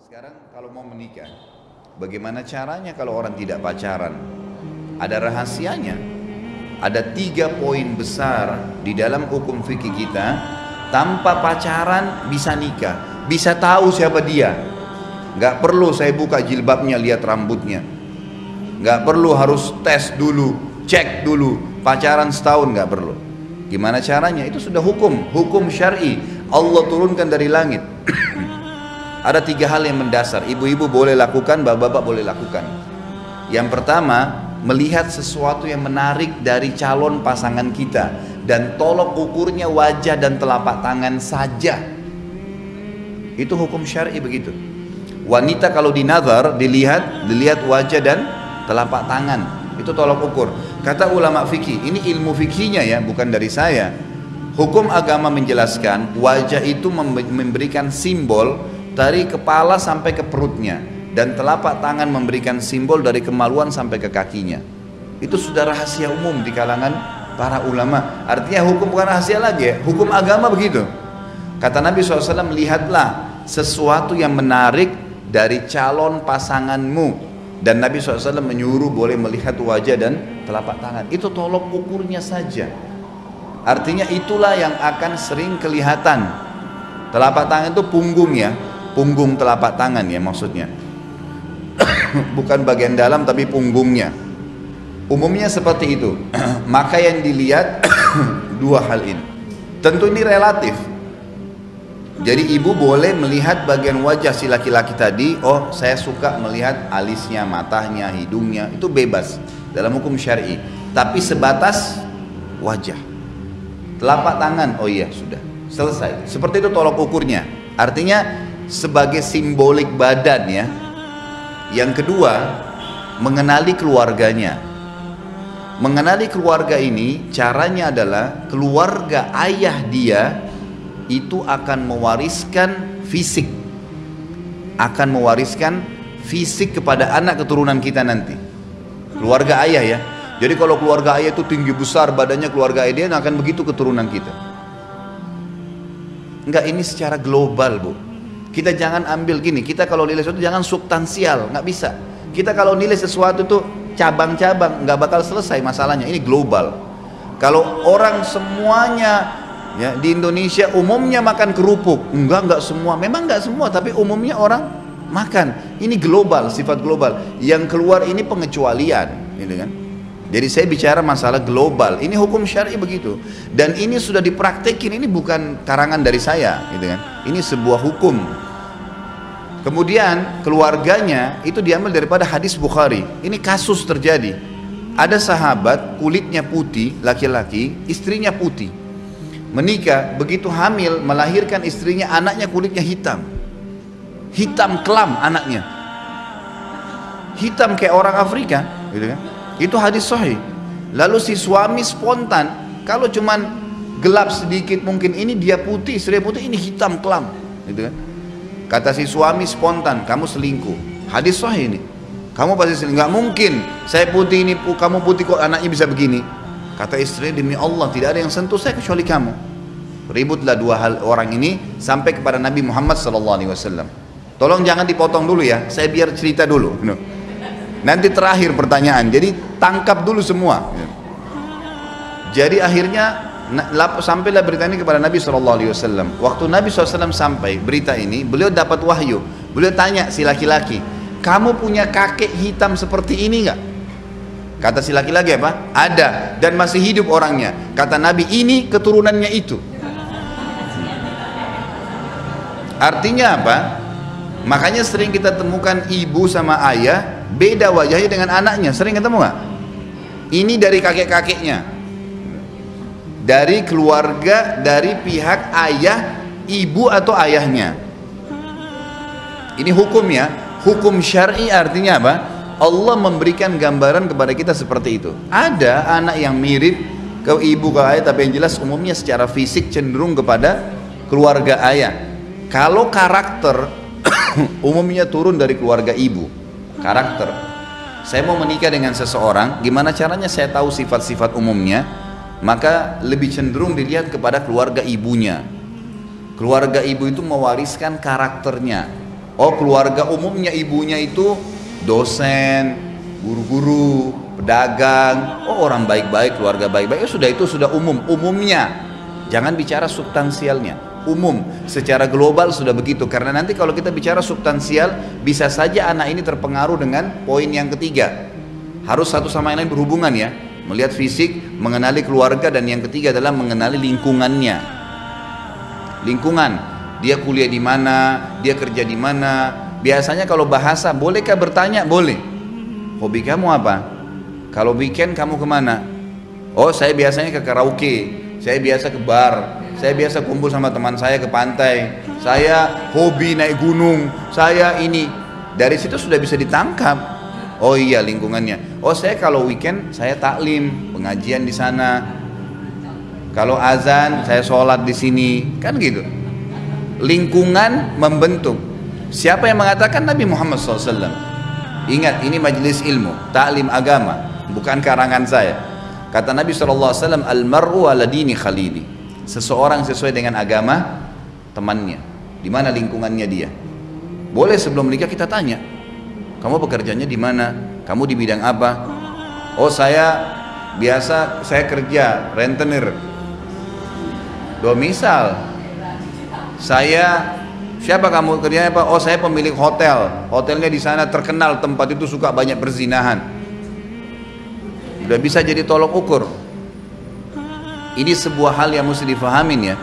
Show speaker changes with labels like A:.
A: Sekarang kalau mau menikah, bagaimana caranya kalau orang tidak pacaran? Ada rahasianya. Ada tiga poin besar di dalam hukum fikih kita. Tanpa pacaran bisa nikah, bisa tahu siapa dia. Gak perlu saya buka jilbabnya lihat rambutnya. Gak perlu harus tes dulu, cek dulu. Pacaran setahun gak perlu. Gimana caranya? Itu sudah hukum, hukum syari. Allah turunkan dari langit. Ada tiga hal yang mendasar. Ibu-ibu boleh lakukan, bapak-bapak boleh lakukan. Yang pertama, melihat sesuatu yang menarik dari calon pasangan kita dan tolok ukurnya wajah dan telapak tangan saja. Itu hukum syar'i begitu. Wanita kalau dinazar dilihat dilihat wajah dan telapak tangan. Itu tolok ukur. Kata ulama fikih, ini ilmu fikihnya ya, bukan dari saya. Hukum agama menjelaskan wajah itu memberikan simbol dari kepala sampai ke perutnya dan telapak tangan memberikan simbol dari kemaluan sampai ke kakinya. Itu sudah rahasia umum di kalangan para ulama. Artinya hukum bukan rahasia lagi ya, hukum agama begitu. Kata Nabi SAW, lihatlah sesuatu yang menarik dari calon pasanganmu. Dan Nabi SAW menyuruh boleh melihat wajah dan telapak tangan. Itu tolok ukurnya saja. Artinya itulah yang akan sering kelihatan. Telapak tangan itu punggung ya, punggung telapak tangan ya maksudnya. Bukan bagian dalam tapi punggungnya. Umumnya seperti itu. Maka yang dilihat dua hal ini. Tentu ini relatif. Jadi ibu boleh melihat bagian wajah si laki-laki tadi, oh saya suka melihat alisnya, matanya, hidungnya, itu bebas dalam hukum syar'i. Tapi sebatas wajah. Telapak tangan, oh iya sudah, selesai. Seperti itu tolok ukurnya. Artinya sebagai simbolik badan ya. Yang kedua, mengenali keluarganya. Mengenali keluarga ini caranya adalah keluarga ayah dia itu akan mewariskan fisik. Akan mewariskan fisik kepada anak keturunan kita nanti. Keluarga ayah ya. Jadi kalau keluarga ayah itu tinggi besar badannya keluarga ayah dia akan begitu keturunan kita. Enggak ini secara global bu kita jangan ambil gini kita kalau nilai sesuatu jangan substansial nggak bisa kita kalau nilai sesuatu tuh cabang-cabang nggak bakal selesai masalahnya ini global kalau orang semuanya Ya, di Indonesia umumnya makan kerupuk. Enggak, enggak semua. Memang enggak semua, tapi umumnya orang makan. Ini global, sifat global. Yang keluar ini pengecualian, gitu kan? Jadi saya bicara masalah global. Ini hukum syar'i begitu. Dan ini sudah dipraktekin. Ini bukan karangan dari saya, gitu kan? Ini sebuah hukum. Kemudian keluarganya itu diambil daripada hadis Bukhari. Ini kasus terjadi. Ada sahabat kulitnya putih, laki-laki, istrinya putih menikah begitu hamil melahirkan istrinya anaknya kulitnya hitam hitam kelam anaknya hitam kayak orang Afrika gitu kan itu hadis sahih. Lalu si suami spontan kalau cuman gelap sedikit mungkin ini dia putih istri putih ini hitam kelam. Gitu kan. Kata si suami spontan kamu selingkuh. Hadis sahih ini. Kamu pasti selingkuh. Nggak mungkin. Saya putih ini kamu putih kok anaknya bisa begini. Kata istri demi Allah tidak ada yang sentuh saya kecuali kamu. Ributlah dua hal orang ini sampai kepada Nabi Muhammad SAW. Tolong jangan dipotong dulu ya, saya biar cerita dulu. Nanti terakhir pertanyaan, jadi tangkap dulu semua. Jadi akhirnya sampailah berita ini kepada Nabi SAW. Waktu Nabi SAW sampai berita ini, beliau dapat wahyu. Beliau tanya si laki-laki, kamu punya kakek hitam seperti ini nggak? Kata si laki-laki apa? Ada dan masih hidup orangnya. Kata Nabi ini keturunannya itu. Artinya apa? Makanya sering kita temukan ibu sama ayah beda wajahnya dengan anaknya. Sering ketemu nggak? Ini dari kakek-kakeknya. Dari keluarga dari pihak ayah, ibu atau ayahnya. Ini hukum ya. Hukum syar'i artinya apa? Allah memberikan gambaran kepada kita seperti itu. Ada anak yang mirip ke ibu ke ayah tapi yang jelas umumnya secara fisik cenderung kepada keluarga ayah. Kalau karakter umumnya turun dari keluarga ibu. Karakter. Saya mau menikah dengan seseorang, gimana caranya saya tahu sifat-sifat umumnya? Maka lebih cenderung dilihat kepada keluarga ibunya. Keluarga ibu itu mewariskan karakternya. Oh keluarga umumnya ibunya itu dosen, guru-guru, pedagang, oh orang baik-baik, keluarga baik-baik, oh, sudah itu sudah umum, umumnya. Jangan bicara substansialnya, umum. Secara global sudah begitu, karena nanti kalau kita bicara substansial, bisa saja anak ini terpengaruh dengan poin yang ketiga. Harus satu sama lain berhubungan ya, melihat fisik, mengenali keluarga, dan yang ketiga adalah mengenali lingkungannya. Lingkungan, dia kuliah di mana, dia kerja di mana. Biasanya kalau bahasa, bolehkah bertanya? Boleh. Hobi kamu apa? Kalau weekend kamu ke mana? Oh saya biasanya ke karaoke, saya biasa ke bar, saya biasa kumpul sama teman saya ke pantai, saya hobi naik gunung, saya ini. Dari situ sudah bisa ditangkap. Oh iya lingkungannya. Oh saya kalau weekend saya taklim, pengajian di sana. Kalau azan saya sholat di sini, kan gitu lingkungan membentuk. Siapa yang mengatakan Nabi Muhammad SAW? Ingat, ini majelis ilmu, taklim agama, bukan karangan saya. Kata Nabi SAW, Al-mar'u ala dini khalili. Seseorang sesuai dengan agama temannya. Di mana lingkungannya dia. Boleh sebelum menikah kita tanya, kamu bekerjanya di mana? Kamu di bidang apa? Oh saya biasa saya kerja rentenir. Misal, saya siapa kamu kerjanya apa? Oh saya pemilik hotel. Hotelnya di sana terkenal tempat itu suka banyak berzinahan. Udah bisa jadi tolok ukur. Ini sebuah hal yang mesti difahamin ya.